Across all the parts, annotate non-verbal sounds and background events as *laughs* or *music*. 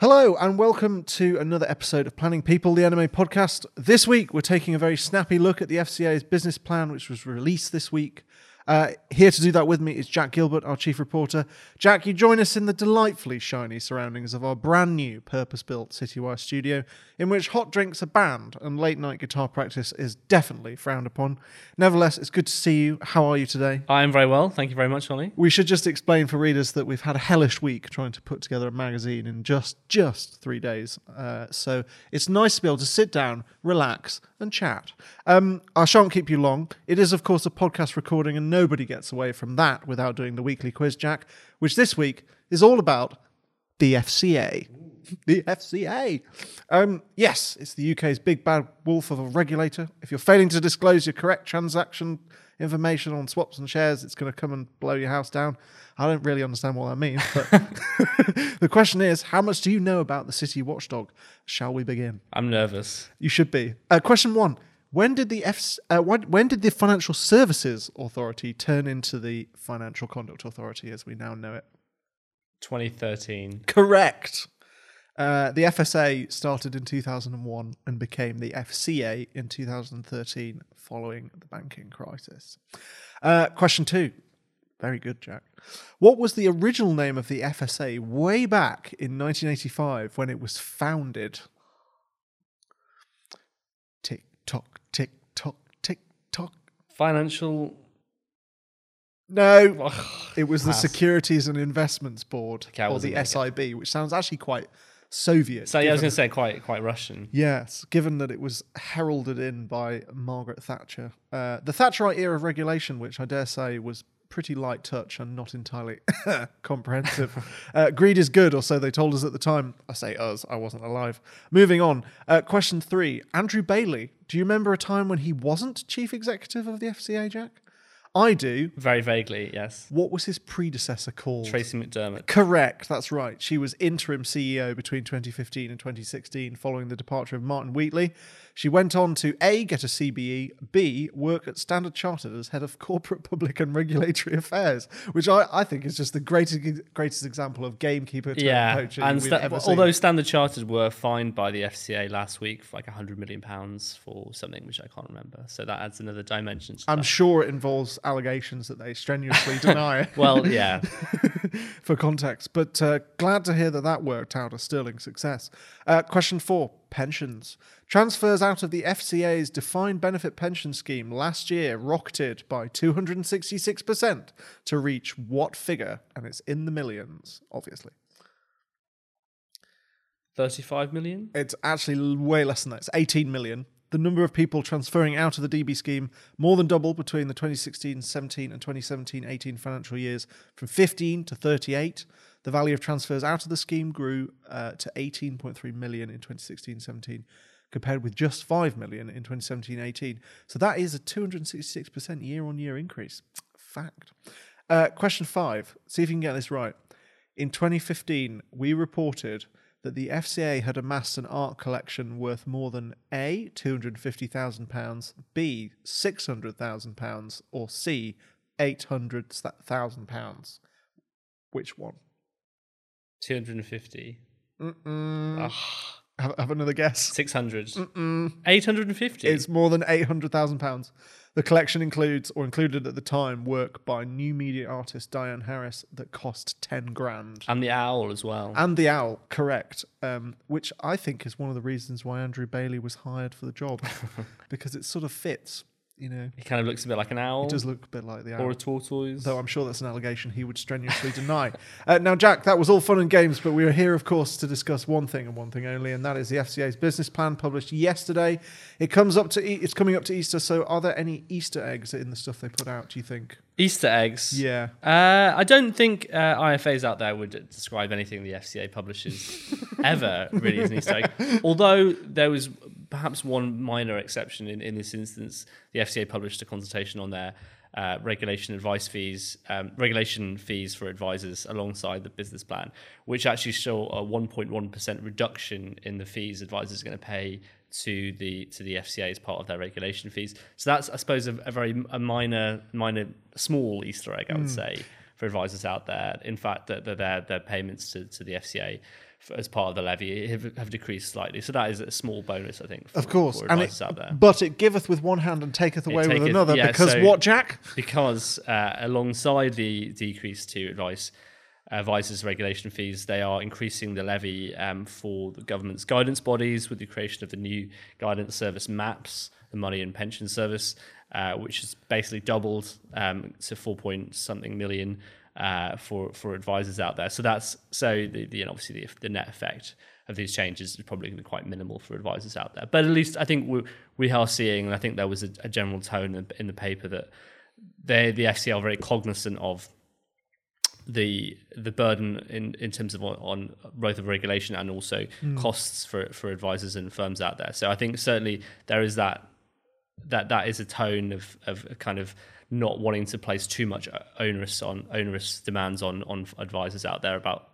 Hello, and welcome to another episode of Planning People, the NMA podcast. This week, we're taking a very snappy look at the FCA's business plan, which was released this week. Uh, here to do that with me is Jack Gilbert, our chief reporter. Jack, you join us in the delightfully shiny surroundings of our brand new purpose built Citywire studio, in which hot drinks are banned and late night guitar practice is definitely frowned upon. Nevertheless, it's good to see you. How are you today? I'm very well. Thank you very much, Ollie. We should just explain for readers that we've had a hellish week trying to put together a magazine in just just three days. Uh, so it's nice to be able to sit down, relax, and chat. Um, I shan't keep you long. It is, of course, a podcast recording, and nobody gets away from that without doing the weekly quiz, Jack, which this week is all about the FCA. *laughs* The FCA. Um, yes, it's the UK's big bad wolf of a regulator. If you're failing to disclose your correct transaction information on swaps and shares, it's going to come and blow your house down. I don't really understand what that means, but *laughs* *laughs* the question is, how much do you know about the city watchdog? Shall we begin? I'm nervous. You should be. Uh, question one: When did the F? Uh, when, when did the Financial Services Authority turn into the Financial Conduct Authority, as we now know it? 2013. Correct. Uh, the FSA started in 2001 and became the FCA in 2013 following the banking crisis. Uh, question two. Very good, Jack. What was the original name of the FSA way back in 1985 when it was founded? Tick tock, tick tock, tick tock. Financial. No, Ugh, it was the. Securities and Investments Board, Okay, or the SIB, which sounds actually quite Soviet. So yeah, I was going to say quite quite Russian. Yes, given that it was heralded in by Margaret Thatcher. Uh, the Thatcherite era of regulation, which I dare say was pretty light touch and not entirely *laughs* comprehensive. *laughs* uh, greed is good, or so they told us at the time. I say us, I wasn't alive. Moving on. Uh, question three Andrew Bailey. Do you remember a time when he wasn't chief executive of the FCA, Jack? I do. Very vaguely, yes. What was his predecessor called? Tracy McDermott. Correct, that's right. She was interim CEO between 2015 and 2016 following the departure of Martin Wheatley. She went on to A, get a CBE, B, work at Standard Chartered as head of corporate, public, and regulatory affairs, which I, I think is just the greatest greatest example of gamekeeper Yeah, poaching and sta- ever seen. although Standard Chartered were fined by the FCA last week for like 100 million pounds for something which I can't remember, so that adds another dimension. To I'm that. sure it involves allegations that they strenuously *laughs* deny. Well, yeah, *laughs* for context. But uh, glad to hear that that worked out a sterling success. Uh, question four pensions. Transfers out of the FCA's defined benefit pension scheme last year rocketed by 266% to reach what figure? And it's in the millions, obviously. 35 million. It's actually way less than that. It's 18 million. The number of people transferring out of the DB scheme more than doubled between the 2016-17 and 2017-18 financial years from 15 to 38. The value of transfers out of the scheme grew uh, to 18.3 million in 2016-17 compared with just 5 million in 2017-18. So that is a 266% year-on-year increase. Fact. Uh, question 5. See if you can get this right. In 2015, we reported that the FCA had amassed an art collection worth more than A, £250,000, B, £600,000, or C, £800,000. Which one? 250. Mm-mm. Ugh, Have, have another guess. 600. Mm-mm. 850. It's more than £800,000. The collection includes, or included at the time, work by new media artist Diane Harris that cost 10 grand. and the owl as well. And the owl, correct. Um, which I think is one of the reasons why Andrew Bailey was hired for the job, *laughs* because it sort of fits. You know, He kind of looks a bit like an owl it does look a bit like the owl. or a tortoise. Though I'm sure that's an allegation he would strenuously deny. *laughs* Uh, now, Jack, that was all fun and games, but we are here, of course, to discuss one thing and one thing only, and that is the FCA's business plan published yesterday. It comes up to e- it's coming up to Easter, so are there any Easter eggs in the stuff they put out? Do you think? Easter eggs. Yeah. Uh, I don't think uh, IFAs out there would describe anything the FCA publishes *laughs* ever really as an Easter egg. Although there was perhaps one minor exception in, in this instance. The FCA published a consultation on their uh, regulation advice fees, um, regulation fees for advisors alongside the business plan, which actually show a 1.1% reduction in the fees advisors are going to pay to the to the FCA as part of their regulation fees. So that's, I suppose, a, a very a minor, minor, small Easter egg, I would say, for advisors out there. In fact, that that their their payments to, to the FCA as part of the levy have, have decreased slightly. So that is a small bonus, I think. For, Of course, and advisors it, out there. but it giveth with one hand and taketh away with another. yeah, because so- what, Jack? because uh, alongside the decrease to advice advisors regulation fees, they are increasing the levy um, for the government's guidance bodies with the creation of the new guidance service MAPS, the Money and Pension Service, uh, which has basically doubled um, to four point something million uh, for for advisors out there. So that's so the, the and obviously the, the net effect of these changes is probably going to be quite minimal for advisors out there. But at least I think we we are seeing, and I think there was a, a general tone in, in the paper that they the FCA are very cognizant of the the burden in, in terms of on, on both of regulation and also hmm. costs for for advisors and firms out there. So I think certainly there is that that that is a tone of of kind of not wanting to place too much onerous on onerous demands on on advisors out there about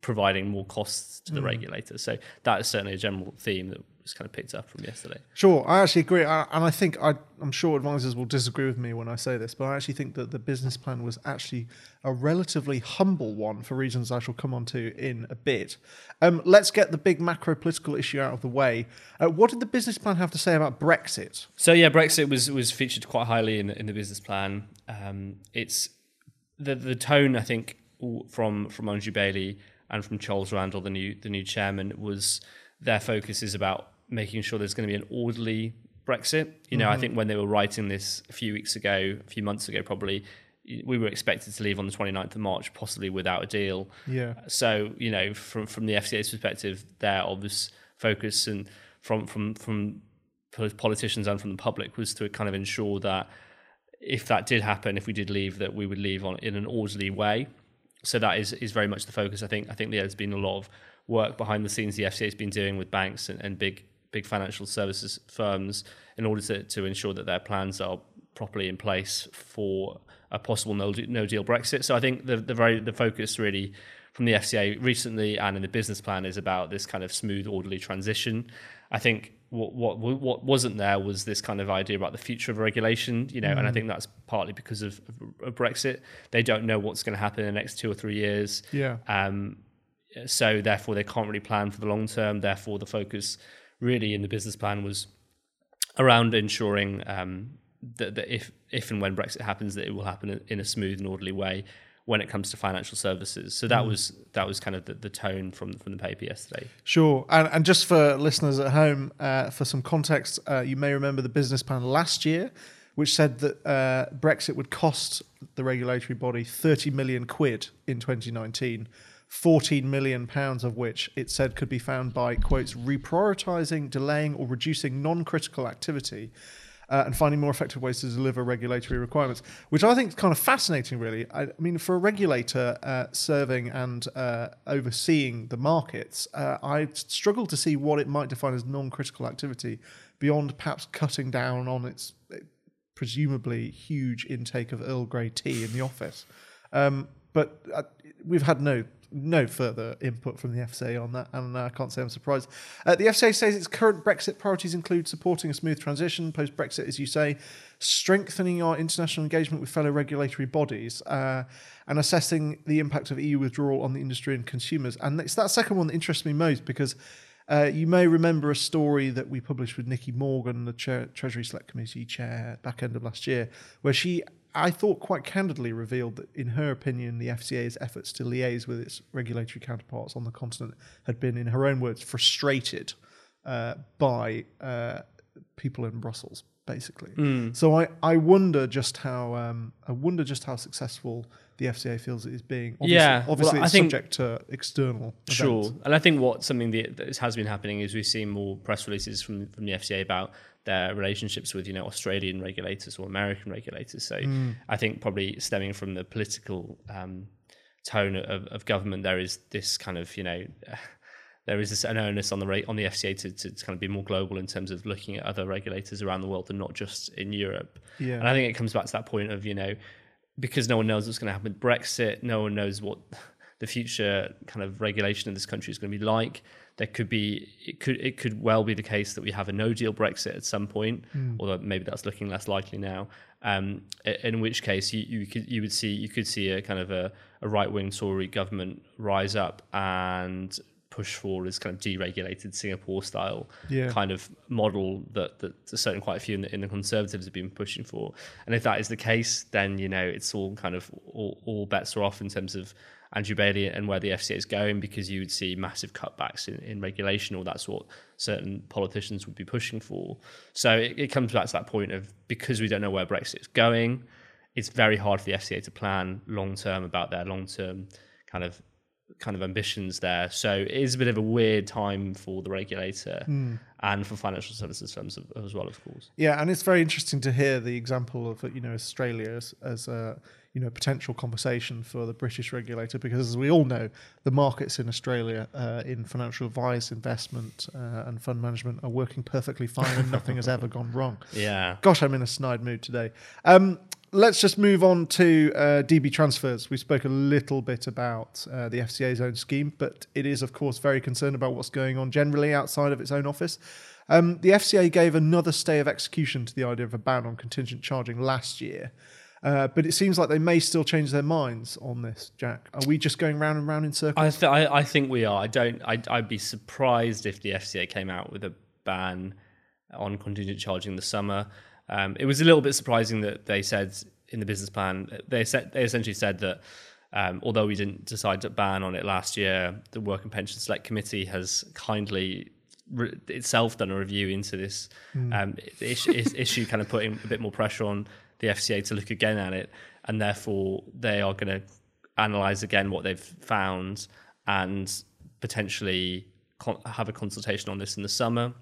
providing more costs to the hmm. regulator. So that is certainly a general theme that was kind of picked up from yesterday. Sure, I actually agree, I, and I think I, I'm sure advisors will disagree with me when I say this, but I actually think that the business plan was actually a relatively humble one for reasons I shall come on to in a bit. Um, let's get the big macro political issue out of the way. Uh, what did the business plan have to say about Brexit? So yeah, Brexit was was featured quite highly in the, in the business plan. Um, it's the the tone I think from from Andrew Bailey and from Charles Randell, the new the new chairman, was their focus is about making sure there's going to be an orderly Brexit. You know, I mm-hmm. think when they were writing this a few weeks ago, a few months ago, probably we were expected to leave on the 29th of March, possibly without a deal. Yeah. So you know, from from the FCA's perspective, their obvious focus and from from from politicians and from the public was to kind of ensure that if that did happen, if we did leave, that we would leave on in an orderly way. So that is is very much the focus. I think I think there's been a lot of work behind the scenes the FCA has been doing with banks and, and big big financial services firms in order to, to ensure that their plans are properly in place for a possible no, no deal Brexit. So I think the the very the focus really from the FCA recently and in the business plan is about this kind of smooth, orderly transition. I think what what what wasn't there was this kind of idea about the future of regulation, you know, and I think that's partly because of, of Brexit. They don't know what's going to happen in the next two or three years. Yeah. Um, so therefore, they can't really plan for the long term. Therefore, the focus really in the business plan was around ensuring um, that, that if if and when Brexit happens, that it will happen in a smooth and orderly way when it comes to financial services. So that was that was kind of the, the tone from from the paper yesterday. Sure. And, and just for listeners at home, uh, for some context, uh, you may remember the business plan last year, which said that uh, Brexit would cost the regulatory body 30 million quid in 2019. 14 million pounds of which it said could be found by quotes reprioritizing, delaying, or reducing non critical activity uh, and finding more effective ways to deliver regulatory requirements, which I think is kind of fascinating, really. I, I mean, for a regulator uh, serving and uh, overseeing the markets, uh, I struggle to see what it might define as non critical activity beyond perhaps cutting down on its presumably huge intake of Earl Grey tea in the office. Um, but uh, we've had no no further input from the FCA on that, and uh, I can't say I'm surprised. Uh, the FCA says its current Brexit priorities include supporting a smooth transition post Brexit, as you say, strengthening our international engagement with fellow regulatory bodies, uh, and assessing the impact of EU withdrawal on the industry and consumers. And it's that second one that interests me most because. Uh, you may remember a story that we published with Nicky Morgan, the Treasury Select Committee chair, back end of last year, where she I thought quite candidly revealed that, in her opinion, the FCA's efforts to liaise with its regulatory counterparts on the continent had been, in her own words, frustrated uh, by uh, people in Brussels, basically. So I, I wonder just how um, I wonder just how successful the FCA feels it is being. Obviously, Yeah, well, obviously I it's think- subject to external. Sure, events. and I think what something that has been happening is we've seen more press releases from from the FCA about their relationships with you know Australian regulators or American regulators. So I think probably stemming from the political um, tone of, of government, there is this kind of you know. *laughs* There is this, an onus on the rate on the FCA to, to kind of be more global in terms of looking at other regulators around the world and not just in Europe. Yeah. And I think it comes back to that point of you know because no one knows what's going to happen with Brexit, no one knows what the future kind of regulation in this country is going to be like. there could be it could it could well be the case that we have a no deal Brexit at some point, although maybe that's looking less likely now. Um, in which case you, you could you would see you could see a kind of a, a right wing Tory government rise up and push for is kind of deregulated Singapore style Yeah. kind of model that that certain quite a few in the, in the Conservatives have been pushing for. And if that is the case, then you know it's all kind of all, all bets are off in terms of Andrew Bailey and where the FCA is going because you would see massive cutbacks in, in regulation, or that's what certain politicians would be pushing for. So it, it comes back to that point of because we don't know where Brexit is going, it's very hard for the FCA to plan long term about their long term kind of kind of ambitions there. So it is a bit of a weird time for the regulator and for financial services firms as- as well, of course. Yeah, and it's very interesting to hear the example of you know Australia as, as a you know potential conversation for the British regulator because as we all know, the markets in Australia uh, in financial advice, investment, uh, and fund management are working perfectly fine, and nothing has ever *laughs* gone wrong. Yeah. Gosh, I'm in a snide mood today. Um, let's just move on to uh, DB transfers. We spoke a little bit about uh, the FCA's own scheme, but it is, of course, very concerned about what's going on generally outside of its own office. Um, the FCA gave another stay of execution to the idea of a ban on contingent charging last year. Uh, but it seems like they may still change their minds on this, Jack. Are we just going round and round in circles? I, th- I I think we are. I don't. I, I'd be surprised if the FCA came out with a ban on contingent charging in the summer. Um, it was a little bit surprising that they said in the business plan they said they essentially said that um, although we didn't decide to ban on it last year, the Work and Pension Select Committee has kindly re- itself done a review into this um, issue, issue, kind of putting a bit more pressure on the FCA to look again at it, and therefore they are going to analyze again what they've found and potentially con- have a consultation on this in the summer.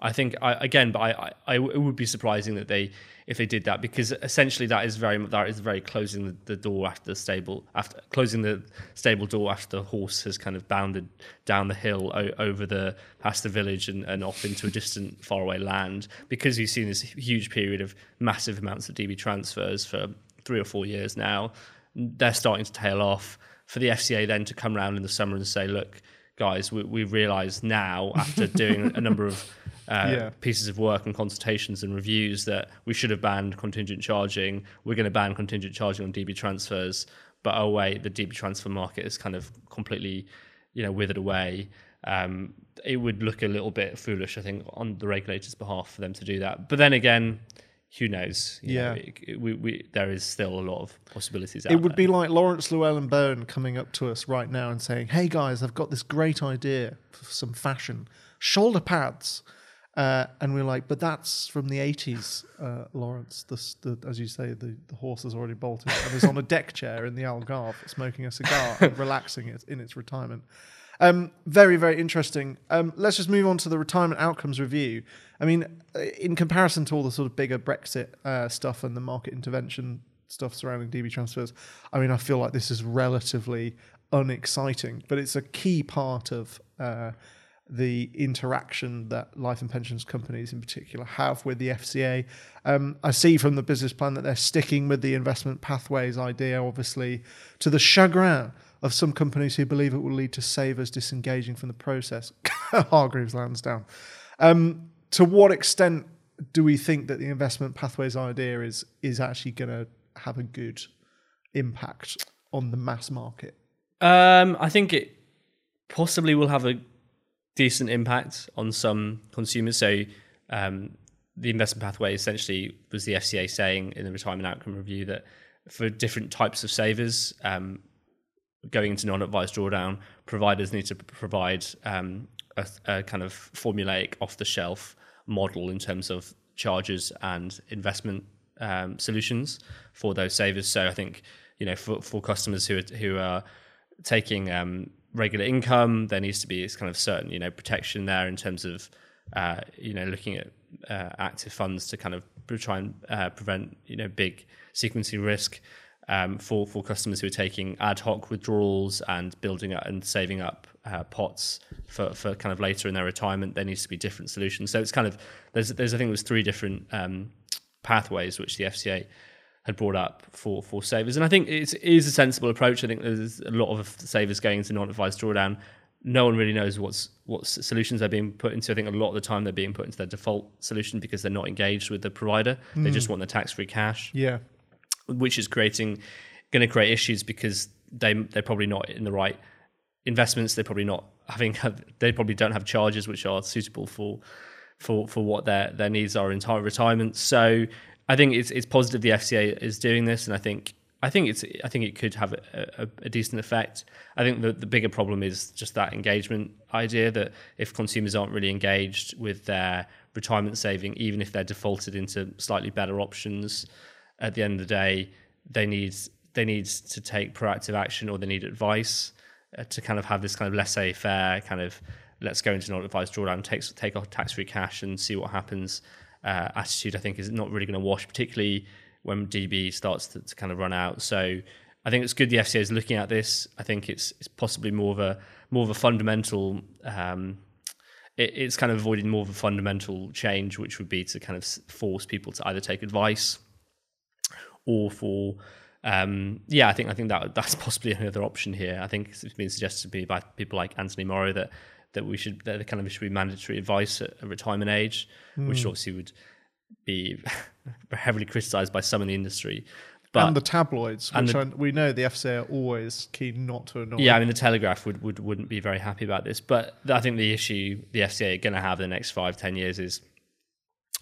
I think I, again, but I, I, it would be surprising that they if they did that because essentially that is very that is very closing the, the door after the stable after closing the stable door after the horse has kind of bounded down the hill o- over the past the village and, and off into a distant faraway land because we've seen this huge period of massive amounts of DB transfers for three or four years now. They're starting to tail off. For the FCA then to come around in the summer and say, look, guys, we, we realise now after doing a number of *laughs* uh, Yeah. pieces of work and consultations and reviews that we should have banned contingent charging. We're going to ban contingent charging on DB transfers, but oh wait, the DB transfer market is kind of completely, you know, withered away. Um, it would look a little bit foolish, I think, on the regulators' behalf for them to do that. But then again, who knows? You Yeah. know, it- it- we, we, there is still a lot of possibilities. Out It would there. be like Laurence Llewelyn-Bowen coming up to us right now and saying, "Hey guys, I've got this great idea for some fashion shoulder pads," uh, and we're like, "But that's from the '80s, uh, Laurence. This, the, as you say, the, the horse has already bolted and is on a deck chair in the Algarve, smoking a cigar and relaxing it in its retirement." Um, very, very interesting. Um, let's just move on to the retirement outcomes review. I mean, uh, in comparison to all the sort of bigger Brexit uh, stuff and the market intervention stuff surrounding DB transfers, I mean, I feel like this is relatively unexciting, but it's a key part of uh, the interaction that life and pensions companies in particular have with the FCA. Um, I see from the business plan that they're sticking with the investment pathways idea, obviously, to the chagrin of some companies who believe it will lead to savers disengaging from the process. *laughs* Hargreaves Lansdown. Um, to what extent do we think that the investment pathways idea is is actually going to have a good impact on the mass market? Um, I think it possibly will have a decent impact on some consumers. So, um, the investment pathway essentially was the FCA saying in the retirement outcome review that for different types of savers, um, going into non-advised drawdown, providers need to provide um, a, a kind of formulaic, off-the-shelf model in terms of charges and investment um, solutions for those savers. So I think you know for, for customers who are, who are taking um, regular income, there needs to be this kind of certain you know protection there in terms of uh, you know looking at uh, active funds to kind of try and uh, prevent you know big sequencing risk um, for for customers who are taking ad hoc withdrawals and building up and saving up uh, pots for, for kind of later in their retirement. There needs to be different solutions. So it's kind of there's there's I think there's three different um, pathways which the FCA had brought up for for savers, and I think it's, a sensible approach. I think there's a lot of savers going into non-advised drawdown no one really knows what's what solutions they're being put into. I think a lot of the time they're being put into their default solution because they're not engaged with the provider. They hmm. just want the tax-free cash Yeah. which is creating going to create issues because they they're probably not in the right investments. They're probably not having *laughs* they probably don't have charges which are suitable for for for what their their needs are in retirement. So I think it's it's positive the FCA is doing this, and I think. I think it's. I think it could have a, a, a decent effect. I think the, the bigger problem is just that engagement idea that if consumers aren't really engaged with their retirement saving, even if they're defaulted into slightly better options, at the end of the day, they need they need to take proactive action or they need advice uh, to kind of have this kind of laissez-faire kind of let's go into non-advised drawdown, take take off tax-free cash and see what happens. Uh, attitude, I think, is not really going to wash, particularly when DB starts to, to kind of run out. So I think it's good the FCA is looking at this. I think it's it's possibly more of a more of a fundamental. Um, it, it's kind of avoiding more of a fundamental change, which would be to kind of force people to either take advice or for um, yeah, I think I think that that's possibly another option here. I think it's been suggested to me by people like Anthony Morrow that that we should that kind of should be mandatory advice at a retirement age, which hmm. obviously would be *laughs* heavily criticised by some in the industry. But and the tabloids, and which the- I, we know the FCA are always keen not to annoy. Yeah, I mean the Telegraph would, would wouldn't be very happy about this, but I think the issue the FCA are going to have in the next five ten years is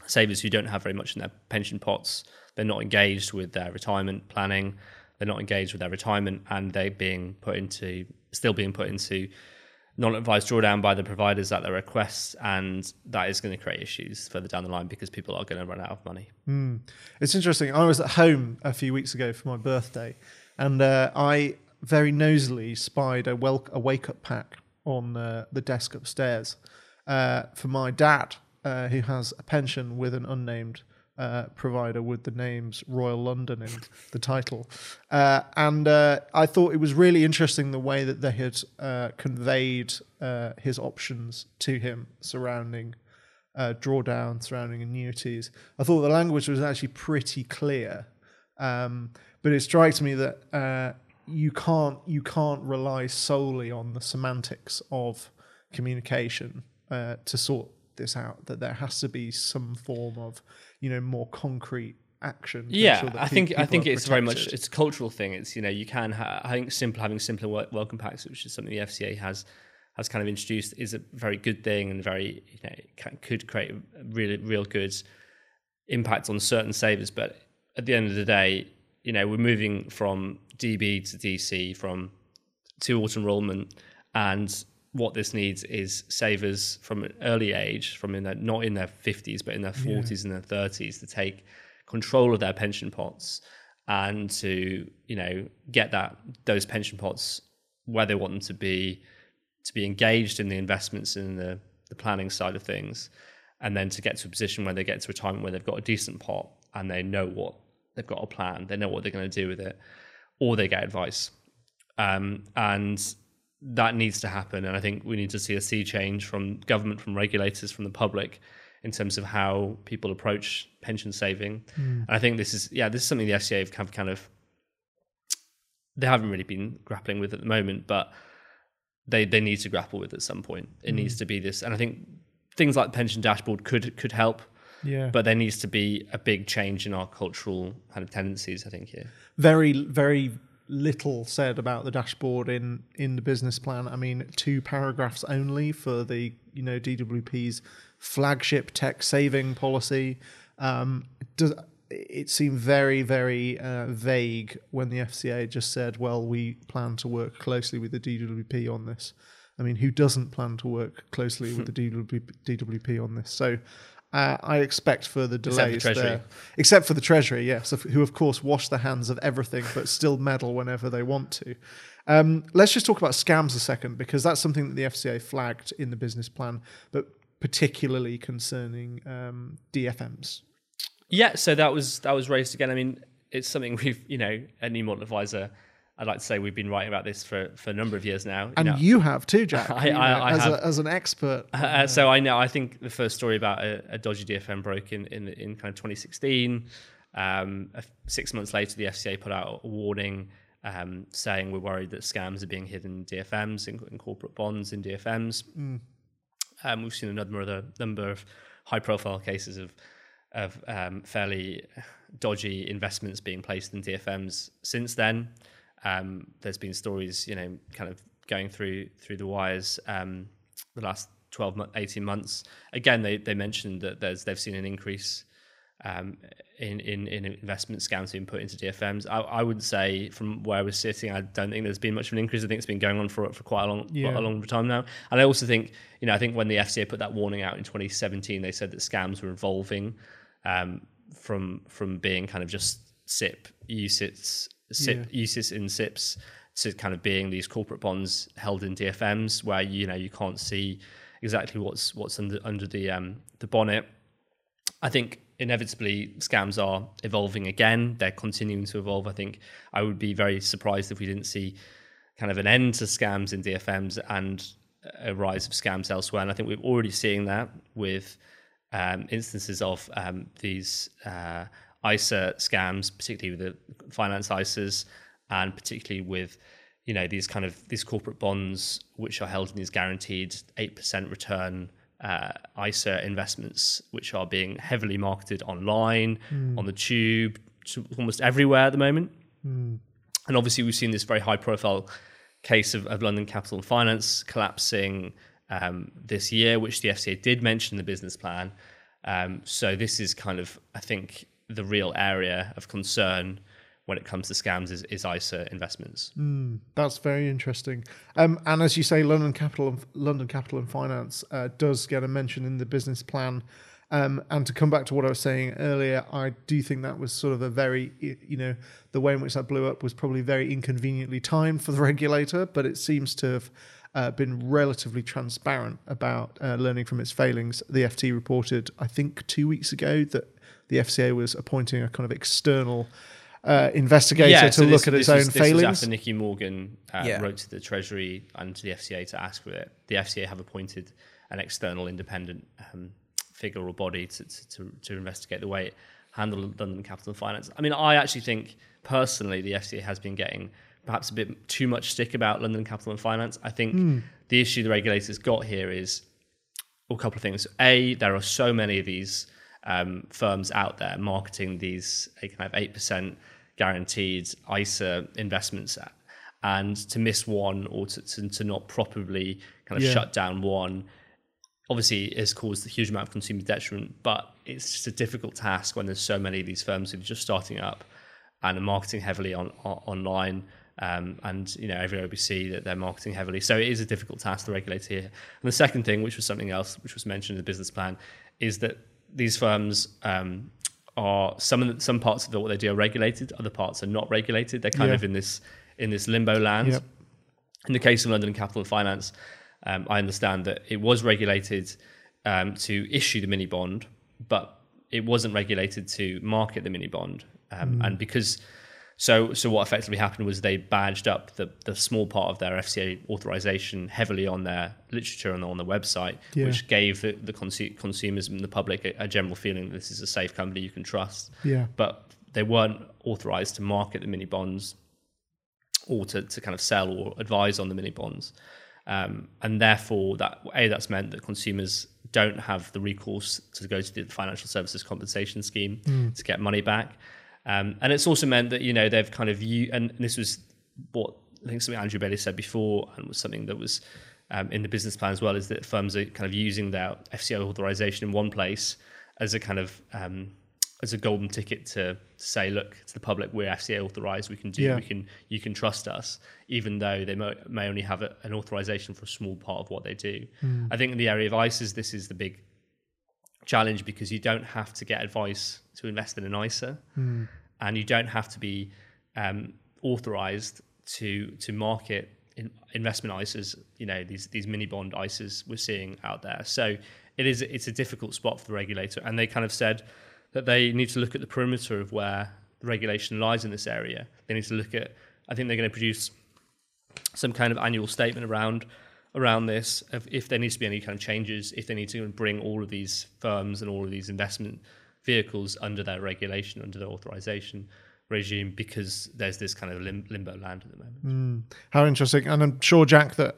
savers who don't have very much in their pension pots. They're not engaged with their retirement planning. They're not engaged with their retirement, and they're being put into still being put into non-advised drawdown by the providers at their request, and that is going to create issues further down the line because people are going to run out of money. It's interesting. I was at home a few weeks ago for my birthday, and uh, I very nosily spied a, wel- a wake up pack on uh, the desk upstairs uh, for my dad, uh, who has a pension with an unnamed uh, provider with the names Royal London in *laughs* the title. Uh, and uh, I thought it was really interesting the way that they had uh, conveyed uh, his options to him surrounding drawdown surrounding annuities. I thought the language was actually pretty clear, um, but it strikes me that you can't you can't rely solely on the semantics of communication to sort this out. That there has to be some form of you know more concrete action. Yeah, that I think I think it's very much it's a cultural thing. It's you know you can ha- I think simple having simpler wel- welcome packs, which is something the FCA has has kind of introduced, is a very good thing and very you know ca- could create a really real good impact on certain savers. But at the end of the day, you know we're moving from DB to DC from to auto enrollment and what this needs is savers from an early age, from in their, not in their 50s, but in their 40s and their 30s, to take control of their pension pots and to you know get that those pension pots where they want them to be, to be engaged in the investments and the, the planning side of things, and then to get to a position where they get to retirement where they've got a decent pot and they know what they've got a plan, they know what they're going to do with it, or they get advice. Um, and that needs to happen. And I think we need to see a sea change from government, from regulators, from the public in terms of how people approach pension saving. Hmm. And I think this is yeah, this is something the FCA have kind of- kind of they haven't really been grappling with at the moment, but they they need to grapple with at some point. It hmm. needs to be this, and I think things like the pension dashboard could could help. yeah. But there needs to be a big change in our cultural kind of tendencies. I think here. very very little said about the dashboard in in the business plan. I mean two paragraphs only for the you know dwp's flagship tech saving policy. Um does it seemed very very uh, vague when the fca just said well we plan to work closely with the dwp on this i mean who doesn't plan to work closely with the DWP, dwp on this so uh, I expect further delays Treasury. there, except for the Treasury, yes, who of course wash their hands of everything but still meddle whenever they want to. Um, let's just talk about scams a second because that's something that the FCA flagged in the business plan, but particularly concerning um, DFMs. Yeah, so that was that was raised again. I mean, it's something we've you know at New Model Adviser. I'd like to say we've been writing about this for, for a number of years now. you And know. you have too, Jack. *laughs* I- you know, I- I as, have. A, as an expert. Uh, so I know. I think the first story about a, a dodgy DFM broke in, in in kind of 2016. Um, six months later, the FCA put out a warning um, saying we're worried that scams are being hidden in DFMs, in, in corporate bonds, in DFMs. Um, we've seen another other number of high-profile cases of of um, fairly dodgy investments being placed in DFMs since then. Um, there's been stories, you know, kind of going through through the wires um, the last 12, 18 months. Again, they, they mentioned that there's they've seen an increase um, in, in, in investment scams being put into DFMs. I, I would say from where we're sitting, I don't think there's been much of an increase. I think it's been going on for for quite a long Yeah. quite a long time now. And I also think, you know, I think when the FCA put that warning out in 2017, they said that scams were evolving um, from from being kind of just SIPP UCIS SIPP UCIS in SIPPs to kind of being these corporate bonds held in DFMs where you know you can't see exactly what's what's under under the um, the bonnet. I think inevitably scams are evolving again. They're continuing to evolve. I think I would be very surprised if we didn't see kind of an end to scams in DFMs and a rise of scams elsewhere. And I think we're already seeing that with um, instances of um, these uh, ISA scams, particularly with the finance ISAs, and particularly with you know these kind of these corporate bonds which are held in these guaranteed eight percent return uh, ISA investments, which are being heavily marketed online, on the tube, almost everywhere at the moment. And obviously, we've seen this very high profile case of, of London Capital and Finance collapsing um, this year, which the FCA did mention in the business plan. Um, so, this is kind of, I think, the real area of concern when it comes to scams is, is ISA investments. That's very interesting. Um, and as you say, London Capital, and London Capital and Finance uh, does get a mention in the business plan. Um, and to come back to what I was saying earlier, I do think that was sort of a very, you know, the way in which that blew up was probably very inconveniently timed for the *laughs* regulator, but it seems to have uh, been relatively transparent about uh, learning from its failings. The FT reported, I think, two weeks ago that the FCA was appointing a kind of external uh, investigator to so look this- at its this was- own this was failings. after Nicky Morgan uh, Yeah. wrote to the Treasury and to the FCA to ask for it. The FCA have appointed an external independent um, figure or body to, to, to, to investigate the way it handled London Capital and Finance. I mean, I actually think personally the FCA has been getting perhaps a bit too much stick about London Capital and Finance. I think Hmm. the issue the regulators got here is well, a couple of things. A, there are so many of these um, firms out there marketing these kind of eight percent guaranteed ISA investments, and to miss one or to, to, to not properly kind of Yeah. shut down one, obviously has caused a huge amount of consumer detriment. But it's just a difficult task when there's so many of these firms who are just starting up and are marketing heavily on, on online. Um, and you know everywhere we see that they're marketing heavily, so it is a difficult task to regulate here. And the second thing, which was something else, which was mentioned in the business plan, is that these firms um, are some of the, some parts of what they do are regulated, other parts are not regulated. They're kind Yeah. of in this in this limbo land. Yep. In the case of London Capital and Finance, um, I understand that it was regulated um, to issue the mini bond, but it wasn't regulated to market the mini bond. Um, And because so so what effectively happened was they badged up the the small part of their FCA authorization heavily on their literature and on the website, Yeah. which gave the, the consu- consumers and the public a, a general feeling that this is a safe company you can trust Yeah. but they weren't authorized to market the mini bonds or to, to kind of sell or advise on the mini bonds. Um, and therefore, that a that's meant that consumers don't have the recourse to go to the financial services compensation scheme to get money back. Um, and it's also meant that you know they've kind of u- and this was what I think something Andrew Bailey said before, and was something that was um, in the business plan as well, is that firms are kind of using their FCA authorization in one place as a kind of um, as a golden ticket to, to say, look to the public, we're FCA authorized, we can do, Yeah. we can, you can trust us, even though they may, may only have a, an authorization for a small part of what they do. I think in the area of ISAs, this is the big challenge because you don't have to get advice to invest in an ISA, and you don't have to be um, authorized to to market in investment ISAs. You know these these mini bond ISAs we're seeing out there. So it is it's a difficult spot for the regulator, and they kind of said that they need to look at the perimeter of where the regulation lies in this area. They need to look at. I think they're going to produce some kind of annual statement around around this of if there needs to be any kind of changes, if they need to bring all of these firms and all of these investment vehicles under their regulation, under their authorization. regime because there's this kind of lim- limbo land at the moment. How interesting. And I'm sure, Jack, that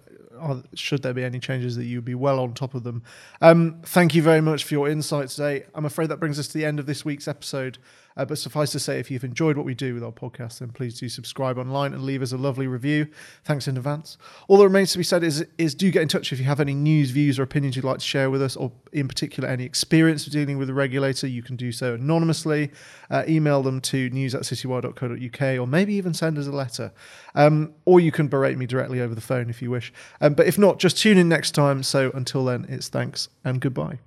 should there be any changes, that you'd be well on top of them. Um, thank you very much for your insight today. I'm afraid that brings us to the end of this week's episode. Uh, but suffice to say, if you've enjoyed what we do with our podcast, then please do subscribe online and leave us a lovely review. Thanks in advance. All that remains to be said is, is do get in touch if you have any news, views, or opinions you'd like to share with us, or in particular, any experience of dealing with the regulator. You can do so anonymously. Uh, email them to news at citywire.co.uk, or maybe even send us a letter. Um, or you can berate me directly over the phone if you wish. Um, but if not, just tune in next time. So until then, it's thanks and goodbye.